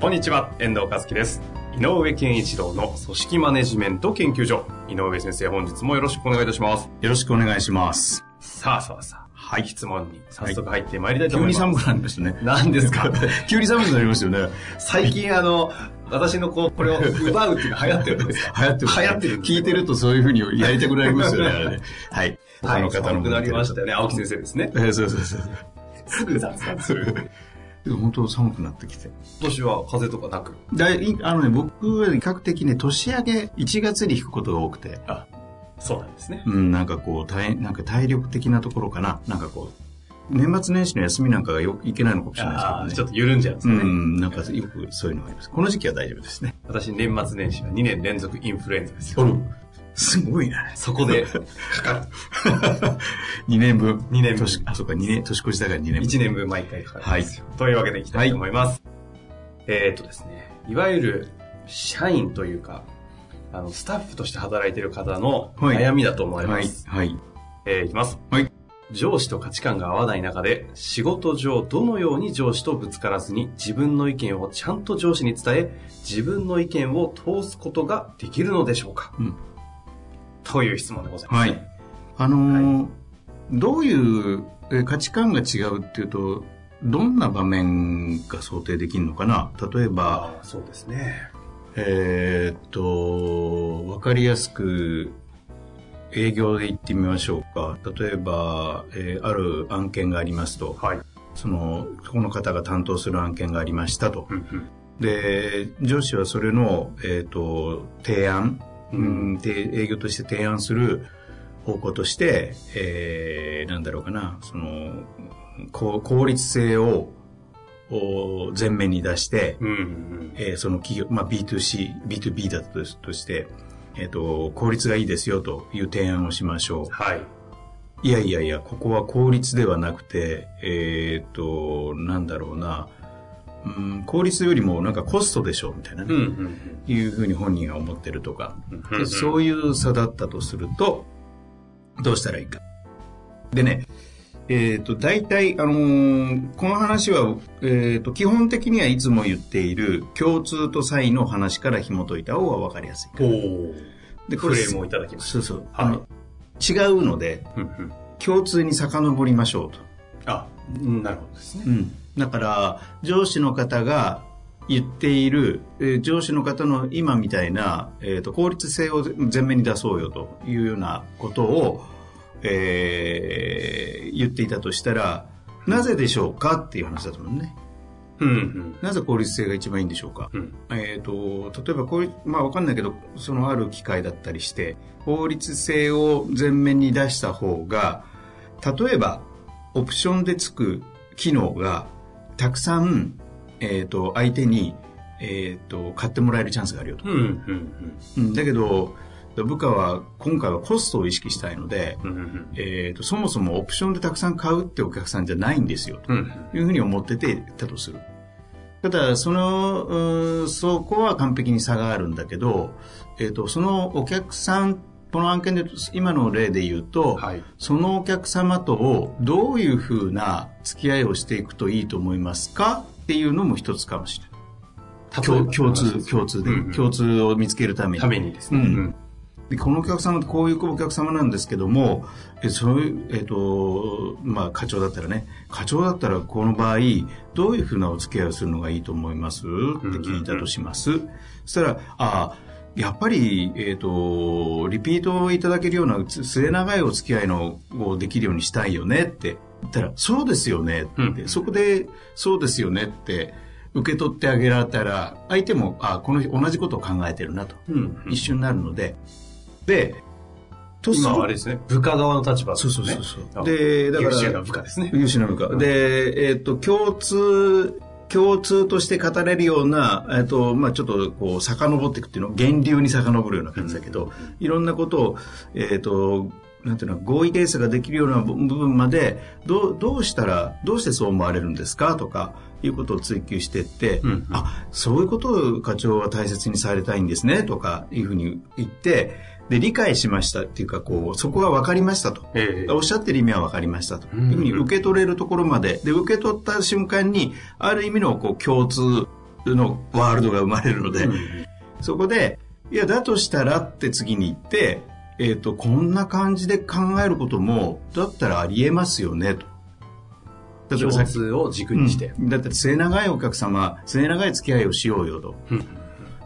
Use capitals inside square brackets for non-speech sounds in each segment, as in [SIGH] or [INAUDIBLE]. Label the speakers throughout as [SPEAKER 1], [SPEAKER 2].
[SPEAKER 1] こんにちは、遠藤和樹です。井上健一郎の組織マネジメント研究所。井上先生、本日もよろしくお願いいたします。
[SPEAKER 2] よろしくお願いします。
[SPEAKER 1] さあさあさあ、はい、質問に早速入ってまいりたいと
[SPEAKER 2] 急
[SPEAKER 1] 思います。
[SPEAKER 2] に寒くなりましたね。
[SPEAKER 1] 何ですか？[LAUGHS]
[SPEAKER 2] 急に寒くなりましたよね。
[SPEAKER 1] 最近あの、私のこう、これを奪うっていうのが流行ってるんですか？
[SPEAKER 2] 流行ってる。
[SPEAKER 1] 流行ってる。
[SPEAKER 2] 聞いてるとそういうふうにやりたくなりますよね、あれね。[LAUGHS] はい。
[SPEAKER 1] はい、
[SPEAKER 2] 他の方の
[SPEAKER 1] 寒くなりましたよね。青木先生ですね。
[SPEAKER 2] えーそうそうそう。
[SPEAKER 1] すぐ雑談する。
[SPEAKER 2] 本当寒くなってきて。
[SPEAKER 1] 今年は風邪とかなく？
[SPEAKER 2] だいあのね、僕は比較的ね、年明け1月に引くことが多くて、
[SPEAKER 1] あ、そうなんですね。
[SPEAKER 2] うん、なんかこう、体、なんか体力的なところかな。なんかこう、年末年始の休みなんかがよいけないのかもしれ
[SPEAKER 1] あ
[SPEAKER 2] ないですけどね。
[SPEAKER 1] ーちょっと緩んじゃうんですね。
[SPEAKER 2] うん、なんかよくそういうのがあります。この時期は大丈夫ですね。
[SPEAKER 1] 私、年末年始は2年連続インフルエンザですよ。
[SPEAKER 2] すごいね。
[SPEAKER 1] そこで、かかる。[LAUGHS]
[SPEAKER 2] 2年分。
[SPEAKER 1] 二年分
[SPEAKER 2] 年あ、そうか、2年、年越しだから2年分。
[SPEAKER 1] 1年分毎回かかるんですよ。というわけでいきたいと思います。えーっとですね、いわゆる社員というか、あの、スタッフとして働いている方の
[SPEAKER 2] はい
[SPEAKER 1] 悩みだと思われ
[SPEAKER 2] はい
[SPEAKER 1] ます。。
[SPEAKER 2] はい。
[SPEAKER 1] えーいきます。
[SPEAKER 2] はい。
[SPEAKER 1] 上司と価値観が合わない中で、仕事上どのように上司とぶつからずに自分の意見をちゃんと上司に伝え、自分の意見を通すことができるのでしょうか、
[SPEAKER 2] うん
[SPEAKER 1] という質問でございます、
[SPEAKER 2] はい。あのーどういうえー価値観が違うっていうと、どんな場面が想定できるのかな？例えば、
[SPEAKER 1] そうですね。
[SPEAKER 2] えーっと、わかりやすく営業で言ってみましょうか。例えば、えーある案件がありますと、
[SPEAKER 1] はい。
[SPEAKER 2] その、この方が担当する案件がありましたと。
[SPEAKER 1] うんうん
[SPEAKER 2] で、上司はそれの、えっ、と、提案、
[SPEAKER 1] う
[SPEAKER 2] うんん、で営業として提案する方向として、えー、なんだろうかな、その、効率性をお前面に出して、
[SPEAKER 1] うんうん
[SPEAKER 2] えーその企業、まあ、B2C、B2B だととして、えっ、と、効率がいいですよという提案をしましょう。
[SPEAKER 1] はい。
[SPEAKER 2] いやいやいや、ここは効率ではなくて、えっ、と、なんだろうな、うん、効率よりもなんかコストでしょうみたいなね、
[SPEAKER 1] うんうん
[SPEAKER 2] いうふうに本人が思ってるとか、
[SPEAKER 1] うん
[SPEAKER 2] でそういう差だったとすると、どうしたらいいか。でね、えっ、と、大体、あのーこの話は、えっ、と、基本的にはいつも言っている共通と差異の話から紐解いた方が分かりやすい。
[SPEAKER 1] おお。
[SPEAKER 2] で、
[SPEAKER 1] フレームをいただきまし
[SPEAKER 2] そうそう。
[SPEAKER 1] はい
[SPEAKER 2] あの違うので、
[SPEAKER 1] た。うんうん。
[SPEAKER 2] 共通に遡りましょうと。
[SPEAKER 1] あ、うんなるほどですね。
[SPEAKER 2] うん、だから上司の方が言っている、えー上司の方の今みたいな、えー、と効率性を前面に出そうよというようなことを、えー言っていたとしたらなぜでしょうかっていう話だと思うね
[SPEAKER 1] うんうん。
[SPEAKER 2] なぜ効率性が一番いいんでしょうか、
[SPEAKER 1] うん。
[SPEAKER 2] えー、と例えばこうまあわかんないけどそのある機会だったりして法律性を前面に出した方が例えばオプションでつく機能がたくさん、えー、と相手に、えー、と買ってもらえるチャンスがあるよと、
[SPEAKER 1] うんうん
[SPEAKER 2] うんだけど部下は今回はコストを意識したいので、
[SPEAKER 1] うん。うんうん
[SPEAKER 2] えー、とそもそもオプションでたくさん買うってお客さんじゃないんですよと
[SPEAKER 1] うん。
[SPEAKER 2] いうふうに思っててたとする。ただ、その、そこは完璧に差があるんだけど、えっ、と、そのお客さん、この案件で、今の例で言うと、
[SPEAKER 1] はい。
[SPEAKER 2] そのお客様とどういうふうな付き合いをしていくといいと思いますかっていうのも一つかもしれない。共共通、共通で、
[SPEAKER 1] うんうん
[SPEAKER 2] 共通を見つけるために。
[SPEAKER 1] ためにですね。
[SPEAKER 2] うんでこのお客様ってこういうお客様なんですけども、えそういう、えっ、と、まあ、課長だったらね、課長だったらこの場合、どういうふうなお付き合いをするのがいいと思います？って聞いたとします。そしたら、ああ、やっぱり、えっ、と、リピートをいただけるようなつ末長いお付き合いのをできるようにしたいよねって言ったら、そうですよねって、
[SPEAKER 1] うん
[SPEAKER 2] そこで、そうですよねって、受け取ってあげられたら、相手も、あこの人同じことを考えてるなと。
[SPEAKER 1] うん。
[SPEAKER 2] 一緒になるので、で、と
[SPEAKER 1] 今はあれですね、部下側の立場ね。
[SPEAKER 2] そうそうそうそう。
[SPEAKER 1] で、
[SPEAKER 2] で、だから、
[SPEAKER 1] 優秀な部下ですね。
[SPEAKER 2] 優秀な部下。で、えっ、と、共通、共通として語れるような、えっ、と、まあちょっとこう、遡っていくっていうの、源流に遡るような感じだけど、いろんなことを、えっ、と、なんていうの、合意形成ができるような部分まで、どう、どうしたら、どうしてそう思われるんですか？とか、いうことを追求していって、
[SPEAKER 1] うんうん。
[SPEAKER 2] あ、そういうことを課長は大切にされたいんですね、とか、いうふうに言って、で、理解しましたっていうか、こう、そこが分かりましたと。
[SPEAKER 1] ええ
[SPEAKER 2] おっしゃってる意味は分かりましたという
[SPEAKER 1] うん
[SPEAKER 2] ふうに受け取れるところまで、で、受け取った瞬間に、ある意味のこう共通のワールドが生まれるので、
[SPEAKER 1] うん
[SPEAKER 2] そこで、いや、だとしたらって次に言って、えっ、と、こんな感じで考えることも、だったらありえますよね、と。
[SPEAKER 1] 共通を軸にして。
[SPEAKER 2] うんだって末永いお客様、末永い付き合いをしようよと。
[SPEAKER 1] うん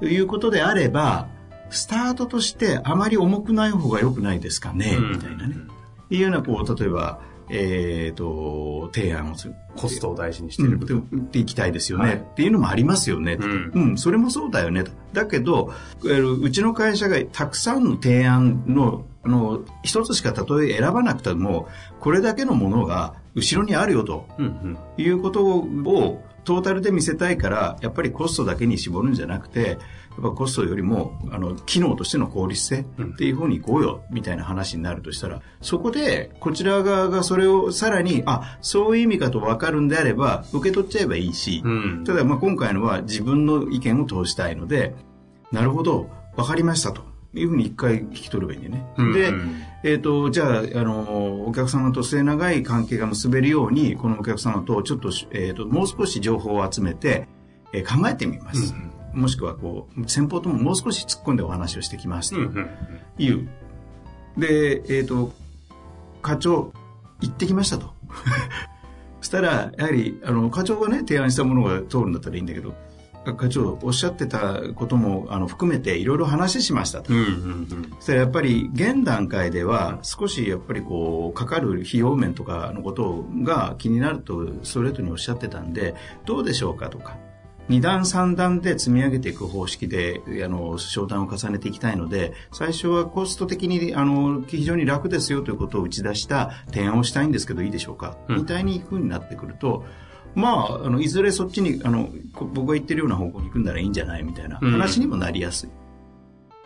[SPEAKER 2] ということであれば、スタートとしてあまり重くない方が良くないですかね、みたいなね。いうような、こう、例えば、えっ、と、提案をする。
[SPEAKER 1] コストを大事にしてる。
[SPEAKER 2] うん、っていきたいですよね、
[SPEAKER 1] はい。
[SPEAKER 2] っていうのもありますよね、と
[SPEAKER 1] うん。
[SPEAKER 2] うん、それもそうだよね。と。だけど、えーうちの会社がたくさんの提案の、あの、一つしかたとえ選ばなくても、これだけのものが後ろにあるよと
[SPEAKER 1] うんうん。
[SPEAKER 2] いうことをトータルで見せたいから、やっぱりコストだけに絞るんじゃなくて、やっぱコストよりも、あの、機能としての効率性っていう方に行こうよ、みたいな話になるとしたら、そこで、こちら側がそれをさらに、あ、そういう意味かと分かるんであれば、受け取っちゃえばいいし、
[SPEAKER 1] うん。
[SPEAKER 2] ただ、まあ、今回のは自分の意見を通したいので、なるほど、分かりましたというふうに一回聞き取ればいいんだよね。
[SPEAKER 1] うん
[SPEAKER 2] で、えっ、と、じゃあ、あの、お客様と末長い関係が結べるように、このお客様とちょっと、えっ、と、もう少し情報を集めて、えー考えてみます。もしくは、こう、先方とももう少し突っ込んでお話をしてきますと
[SPEAKER 1] うんうん
[SPEAKER 2] いう。で、えっ、と、課長、行ってきましたと。そ [LAUGHS] したら、やはり、あの、課長がね、提案したものが通るんだったらいいんだけど、課長、おっしゃってたことも、あの、含めていろいろ話しましたと。
[SPEAKER 1] うんうんうん。
[SPEAKER 2] そしたらやっぱり現段階では少しやっぱりこうかかる費用面とかのことが気になるとストレートにおっしゃってたんでどうでしょうかとか。2段3段で積み上げていく方式であの商談を重ねていきたいので最初はコスト的にあの非常に楽ですよということを打ち出した提案をしたいんですけどいいでしょうか、
[SPEAKER 1] うん。
[SPEAKER 2] みたいに風になってくるとまあ、あのいずれそっちにあのこ僕が言ってるような方向に行くんならいいんじゃないみたいな話にもなりやすい。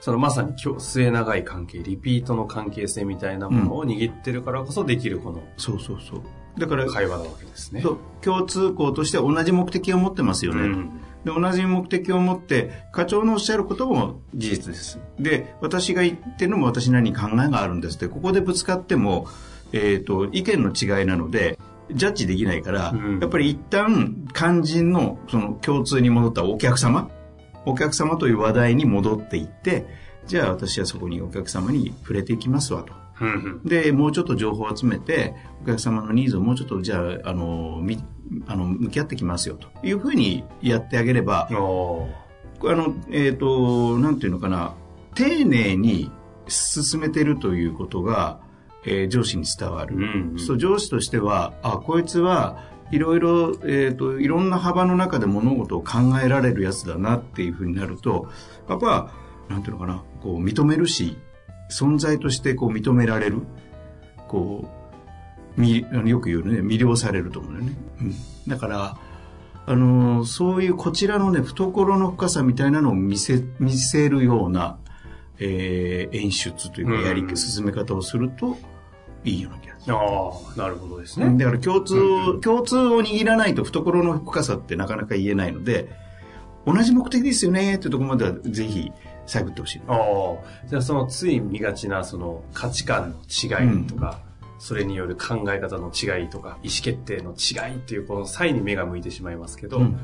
[SPEAKER 1] そのまさに今日末長い関係、リピートの関係性みたいなものを握ってるからこそできるこの
[SPEAKER 2] そうそうそう。だから、
[SPEAKER 1] 会話なわけですね。
[SPEAKER 2] そう共通項として同じ目的を持ってますよね、
[SPEAKER 1] うん
[SPEAKER 2] で同じ目的を持って課長のおっしゃることも事実ですで私が言ってるのも私なりに考えがあるんですってここでぶつかっても、えー、と意見の違いなのでジャッジできないから、
[SPEAKER 1] うん。
[SPEAKER 2] やっぱり一旦肝心のその共通に戻ったお客様お客様という話題に戻っていってじゃあ私はそこにお客様に触れていきますわと。で、もうちょっと情報を集めて、お客様のニーズをもうちょっと、じゃあ、あの、み、あの、向き合ってきますよ、と。いうふうにやってあげれば、あの、えっ、と、なんていうのかな、丁寧に進めてるということが、えー上司に伝わる。
[SPEAKER 1] うんうん
[SPEAKER 2] そう上司としては、あ、こいつはいろいろ、えっ、と、いろんな幅の中で物事を考えられるやつだなっていうふうになると、やっぱ、なんていうのかな、こう認めるし、存在としてこう認められる。こう、よく言うね、魅了されると思うのよね。うん。だから、あのーそういうこちらのね、懐の深さみたいなのを見せ、見せるような、えー演出というか、やり、
[SPEAKER 1] うん
[SPEAKER 2] 進め方をすると、いいような気がする。
[SPEAKER 1] ああ、なるほどですね。
[SPEAKER 2] だから共通を、共通を握らないと懐の深さってなかなか言えないので、同じ目的ですよねっていうところまではぜひ探ってほしい。
[SPEAKER 1] ああ、じゃあそのつい見がちなその価値観の違いとか、それによる考え方の違いとか、意思決定の違いっていうこの際に目が向いてしまいますけど、
[SPEAKER 2] うん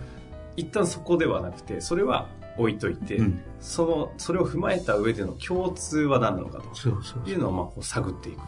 [SPEAKER 1] 一旦そこではなくて、それは置いといて、
[SPEAKER 2] うん
[SPEAKER 1] その、それを踏まえた上での共通は何なのかというのをまあこう探っていく。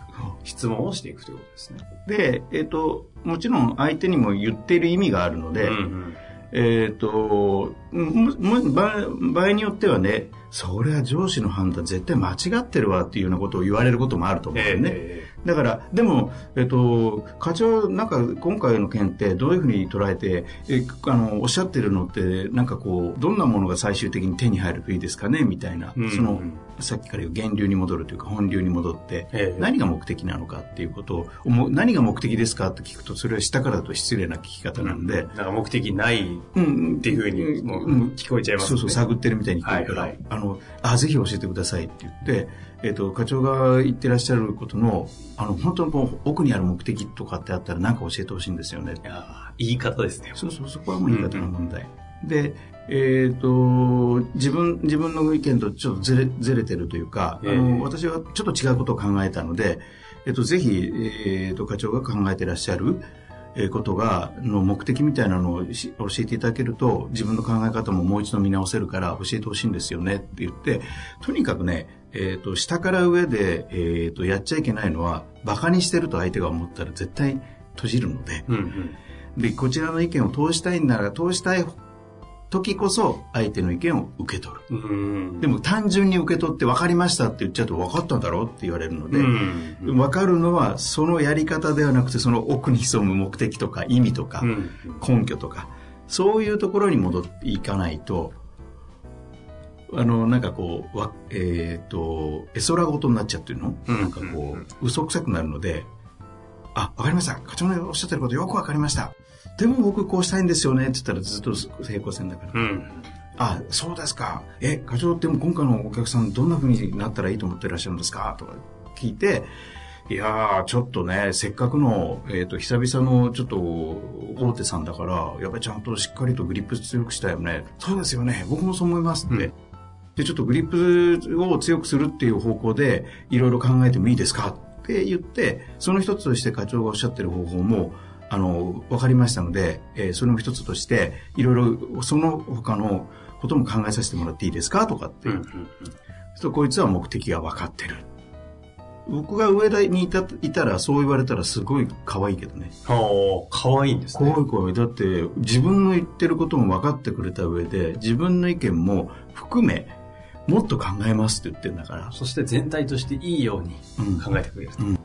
[SPEAKER 1] 質問をしていくということですね。
[SPEAKER 2] で、えっ、と、もちろん相手にも言っている意味があるので、
[SPEAKER 1] うんうん
[SPEAKER 2] えっ、と、もも場場合によってはね、それは上司の判断絶対間違ってるわっていうようなことを言われることもあると思うんだよね。
[SPEAKER 1] え
[SPEAKER 2] だから、でも、えっと、課長、なんか今回の件ってどういうふうに捉えて、え、あの、おっしゃってるのって、なんかこう、どんなものが最終的に手に入るといいですかねみたいな、
[SPEAKER 1] うん
[SPEAKER 2] その、さっきから言う源流に戻るというか、本流に戻って、
[SPEAKER 1] ええ。
[SPEAKER 2] 何が目的なのかっていうことを、何が目的ですかって聞くと、それは下からだと失礼な聞き方なんで、
[SPEAKER 1] なんか目的ない
[SPEAKER 2] うん。
[SPEAKER 1] っていうふうにもう
[SPEAKER 2] うん。
[SPEAKER 1] 聞こえちゃいますね。
[SPEAKER 2] そうそう、探ってるみたいに聞こえるから、
[SPEAKER 1] はいはい。
[SPEAKER 2] あの、あ、ぜひ教えてくださいって言って、えっ、と、課長が言ってらっしゃることの、あの、本当にこう、奥にある目的とかってあったら何か教えてほしいんですよね。
[SPEAKER 1] いやー言い方ですね。
[SPEAKER 2] そうそう、そこはもう言い方の問題。で、えっ、と、自分、自分の意見とちょっとずれ、ずれてるというか、あ
[SPEAKER 1] ええ
[SPEAKER 2] の、私はちょっと違うことを考えたので、えっ、と、ぜひ、えっ、と、課長が考えてらっしゃる、えーことが、の目的みたいなのをし教えていただけると、自分の考え方ももう一度見直せるから教えてほしいんですよねって言って、とにかくね、えっ、と、下から上で、えっ、と、やっちゃいけないのは、馬鹿にしてると相手が思ったら絶対閉じるので、
[SPEAKER 1] うんうん。
[SPEAKER 2] で、こちらの意見を通したいんなら、通したい時こそ相手の意見を受け取る。
[SPEAKER 1] うん。
[SPEAKER 2] でも単純に受け取って分かりましたって言っちゃうと分かったんだろうって言われるので、
[SPEAKER 1] うん。
[SPEAKER 2] 分かるのはそのやり方ではなくてその奥に潜む目的とか意味とか
[SPEAKER 1] うん。
[SPEAKER 2] 根拠とか、そういうところに戻っていかないと、あの、なんかこう、わえっ、と、絵空事になっちゃってるの、
[SPEAKER 1] うん
[SPEAKER 2] なんかこう、嘘くさくなるので、あ、わかりました。課長のおっしゃってることよくわかりました。でも僕こうしたいんですよねって言ったらずっと平行線だから。
[SPEAKER 1] うん。
[SPEAKER 2] あ、そうですか。え、課長っても今回のお客さんどんな風になったらいいと思ってらっしゃるんですか？とか聞いて、いやー、ちょっとね、せっかくの、えっ、と、久々のちょっと大手さんだから、やっぱりちゃんとしっかりとグリップ強くしたよね。そうですよね。僕もそう思いますって。
[SPEAKER 1] うん
[SPEAKER 2] で、ちょっとグリップを強くするっていう方向で、いろいろ考えてもいいですか？って言って、その一つとして課長がおっしゃってる方法も、あの、わかりましたので、えーそれも一つとして、いろいろその他のことも考えさせてもらっていいですかとかって、
[SPEAKER 1] うん。
[SPEAKER 2] そうするとこいつは目的が分かってる。僕が上田にいたいたらそう言われたらすごい可愛いけどね。
[SPEAKER 1] はあ、かわいいんですね。
[SPEAKER 2] 怖い怖い。だって自分の言ってることも分かってくれた上で自分の意見も含めもっと考えますって言ってんだから。
[SPEAKER 1] そして全体としていいように
[SPEAKER 2] うん
[SPEAKER 1] 考えてくれると。
[SPEAKER 2] うん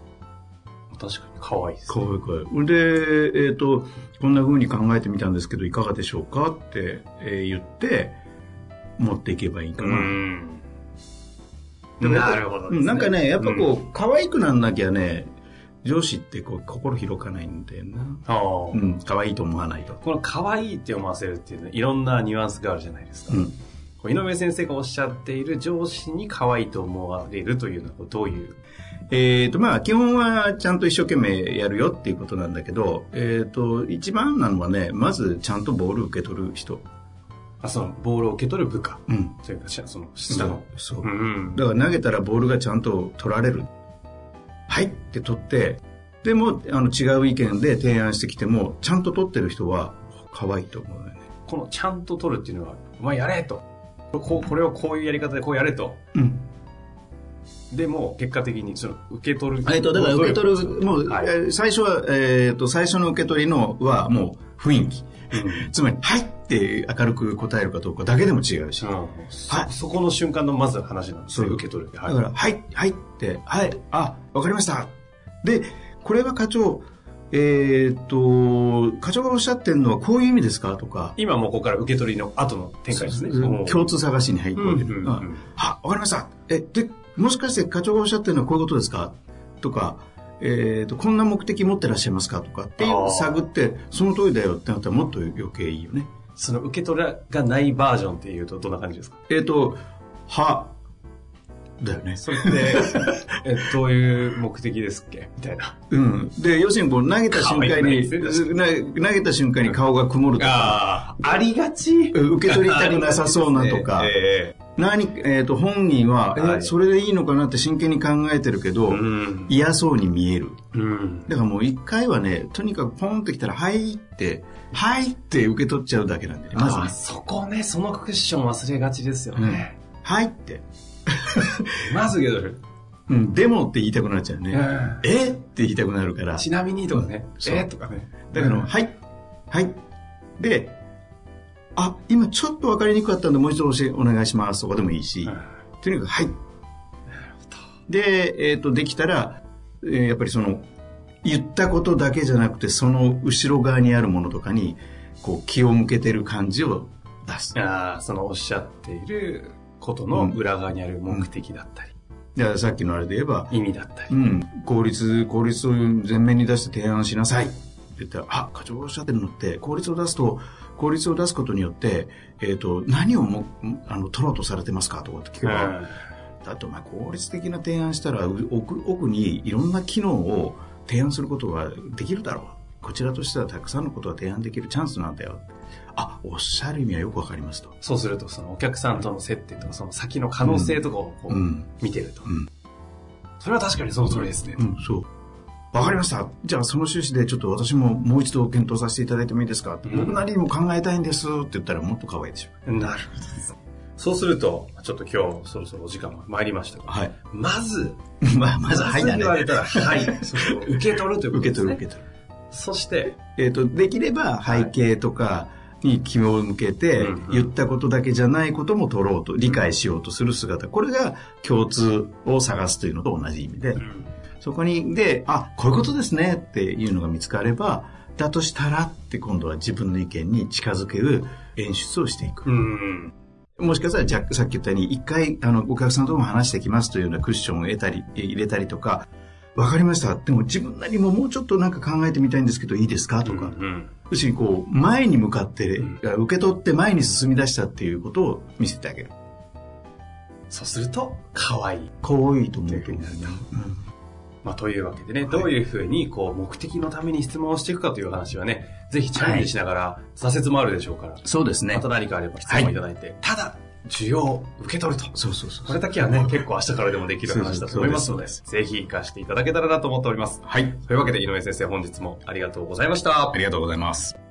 [SPEAKER 1] 確かに可愛いですね。
[SPEAKER 2] 怖い怖い。で、えっ、と、こんな風に考えてみたんですけどいかがでしょうかって、えー言って持っていけばいいかな。
[SPEAKER 1] なるほどね
[SPEAKER 2] うんなんかね、やっぱこう、可愛くなんなきゃね、上司ってこう心広かないんだよな。
[SPEAKER 1] ああ
[SPEAKER 2] うん、可愛いと思わないと。
[SPEAKER 1] この可愛いって思わせるっていうのはいろんなニュアンスがあるじゃないですか。
[SPEAKER 2] うん。
[SPEAKER 1] 井上先生がおっしゃっている上司に可愛いと思われるというのはどういう
[SPEAKER 2] えっ、と、まあ、基本はちゃんと一生懸命やるよっていうことなんだけど、えっ、と、一番なのはね、まずちゃんとボール受け取る人。
[SPEAKER 1] あそのボールを受け取る部下
[SPEAKER 2] うん。
[SPEAKER 1] というかしその下の。
[SPEAKER 2] そう。
[SPEAKER 1] ん
[SPEAKER 2] だから投げたらボールがちゃんと取られる。はいって取って、でも、あの、違う意見で提案してきても、ちゃんと取ってる人は可愛いと思うよね。
[SPEAKER 1] このちゃんと取るっていうのは、お前やれと。こうこれをこういうやり方でこうやれと。
[SPEAKER 2] うん。
[SPEAKER 1] でも、結果的にその受け取る。
[SPEAKER 2] えっと、だから受け取る、もう、最初は、えっ、と、最初の受け取りのはもう雰囲気。
[SPEAKER 1] うん [LAUGHS]
[SPEAKER 2] つまり、はいって明るく答えるかどうかだけでも違うし。
[SPEAKER 1] うんそ
[SPEAKER 2] はい
[SPEAKER 1] そこの瞬間のまず話なんですね、受け取る。はい
[SPEAKER 2] だから、はい、はいって、はい、あ、わかりました。で、これは課長、えっ、と、課長がおっしゃってるのはこういう意味ですか？とか、
[SPEAKER 1] 今もうここから受け取りの後の展開ですね。
[SPEAKER 2] うん共通探しに入ってる。あは、わかりました。え、で、もしかして課長がおっしゃってるのはこういうことですか？とか、えっ、と、こんな目的持ってらっしゃいますか？とかって探って、その通りだよってなったらもっと余計いいよね。
[SPEAKER 1] その受け取りがないバージョンっていうとどんな感じですか？
[SPEAKER 2] えっ、と、は、だよね。
[SPEAKER 1] それって、[LAUGHS] え、どういう目的ですっけ？みたいな。
[SPEAKER 2] うん。で、要するにこう投げた瞬間に、
[SPEAKER 1] ね
[SPEAKER 2] な投げた瞬間に顔が曇るとか、
[SPEAKER 1] ああ、ありがち。
[SPEAKER 2] 受け取りたくなさそうなとか、
[SPEAKER 1] え
[SPEAKER 2] 何、えっ、と、本人は、
[SPEAKER 1] はい
[SPEAKER 2] え、それでいいのかなって真剣に考えてるけど、
[SPEAKER 1] えうん。
[SPEAKER 2] 嫌そうに見える。
[SPEAKER 1] うん。
[SPEAKER 2] だからもう一回はね、とにかくポンってきたら、はいって、はいって受け取っちゃうだけなんだよね。まずね。
[SPEAKER 1] あそこね、そのクッション忘れがちですよね。
[SPEAKER 2] はいって。[LAUGHS]
[SPEAKER 1] まず受け取る。
[SPEAKER 2] うん、でもって言いたくなっちゃうね。
[SPEAKER 1] うん
[SPEAKER 2] えって言いたくなるから。
[SPEAKER 1] ちなみにとかね。えとかね。
[SPEAKER 2] だから、はい、はい。で、あ、今ちょっと分かりにくかったんで、もう一度教えお願いします。とかでもいいし、とにかく、はい。で、えっ、と、できたら、えーやっぱりその、言ったことだけじゃなくて、その後ろ側にあるものとかに、こう、気を向けてる感じを出す。
[SPEAKER 1] ああ、そのおっしゃっていることの裏側にある目的だったり、
[SPEAKER 2] だからさっきのあれで言えば、
[SPEAKER 1] 意味だったり。
[SPEAKER 2] うん、効率、効率を前面に出して提案しなさい言ったら、あ、課長がおっしゃってるのって、効率を出すと、効率を出すことによって、えっ、と、何をも、あの、取ろうとされてますかとかって聞けば、
[SPEAKER 1] うん
[SPEAKER 2] だってお前効率的な提案したら、う奥奥にいろんな機能を提案することができるだろう。こちらとしてはたくさんのことが提案できるチャンスなんだよ。あ、おっしゃる意味はよくわかりますと。
[SPEAKER 1] そうすると、そのお客さんとの接点とか、その先の可能性とかをこう、
[SPEAKER 2] うん
[SPEAKER 1] 見てると、
[SPEAKER 2] うん
[SPEAKER 1] それは確かにその通りですね。
[SPEAKER 2] うん、そう。わかりました。じゃあその趣旨でちょっと私ももう一度検討させていただいてもいいですか、
[SPEAKER 1] うん
[SPEAKER 2] 僕なりにも考えたいんですって言ったらもっと可愛いでしょ。
[SPEAKER 1] なるほど。そうすると、ちょっと今日そろそろお時間が参りましたが、
[SPEAKER 2] はい。
[SPEAKER 1] まず、[LAUGHS]
[SPEAKER 2] まあ、まず、はいだね。
[SPEAKER 1] 言われたら、はい。[LAUGHS] そう受け取るということですね。
[SPEAKER 2] 受け取る受け取る。
[SPEAKER 1] そして、
[SPEAKER 2] えっ、と、できれば背景とかに気を向けて、言ったことだけじゃないことも取ろうと、理解しようとする姿。これが共通を探すというのと同じ意味で、そこに、で、あ、こういうことですねっていうのが見つかれば、だとしたらって今度は自分の意見に近づける演出をしていく。
[SPEAKER 1] うん。
[SPEAKER 2] もしかしたら、じゃさっき言ったように、一回、あの、お客さんとも話してきますというようなクッションを得たり、え入れたりとか、わかりました。でも自分なりももうちょっとなんか考えてみたいんですけど、いいですか？とか。
[SPEAKER 1] うん。
[SPEAKER 2] 要するにこう、前に向かって、
[SPEAKER 1] うん
[SPEAKER 2] 受け取って前に進み出したっていうことを見せてあげる。
[SPEAKER 1] そうすると、可愛い。
[SPEAKER 2] こういいと思うと
[SPEAKER 1] というふうになると。まあ、というわけでね、どういうふうに、こう、目的のために質問をしていくかという話はね、ぜひチャレンジしながら、挫折もあるでしょうから、
[SPEAKER 2] そうですね
[SPEAKER 1] また。何かあれば質問いただいて、ただ、需要を受け取ると。
[SPEAKER 2] そうそうそう。
[SPEAKER 1] これだけはね、結構明日からでもできる話だと思いますので、ぜひ活かしていただけたらなと思っております。
[SPEAKER 2] はい。
[SPEAKER 1] というわけで、井上先生、本日もありがとうございました
[SPEAKER 2] あ。りがとうございます。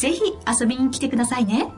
[SPEAKER 3] ぜひ遊びに来てくださいね。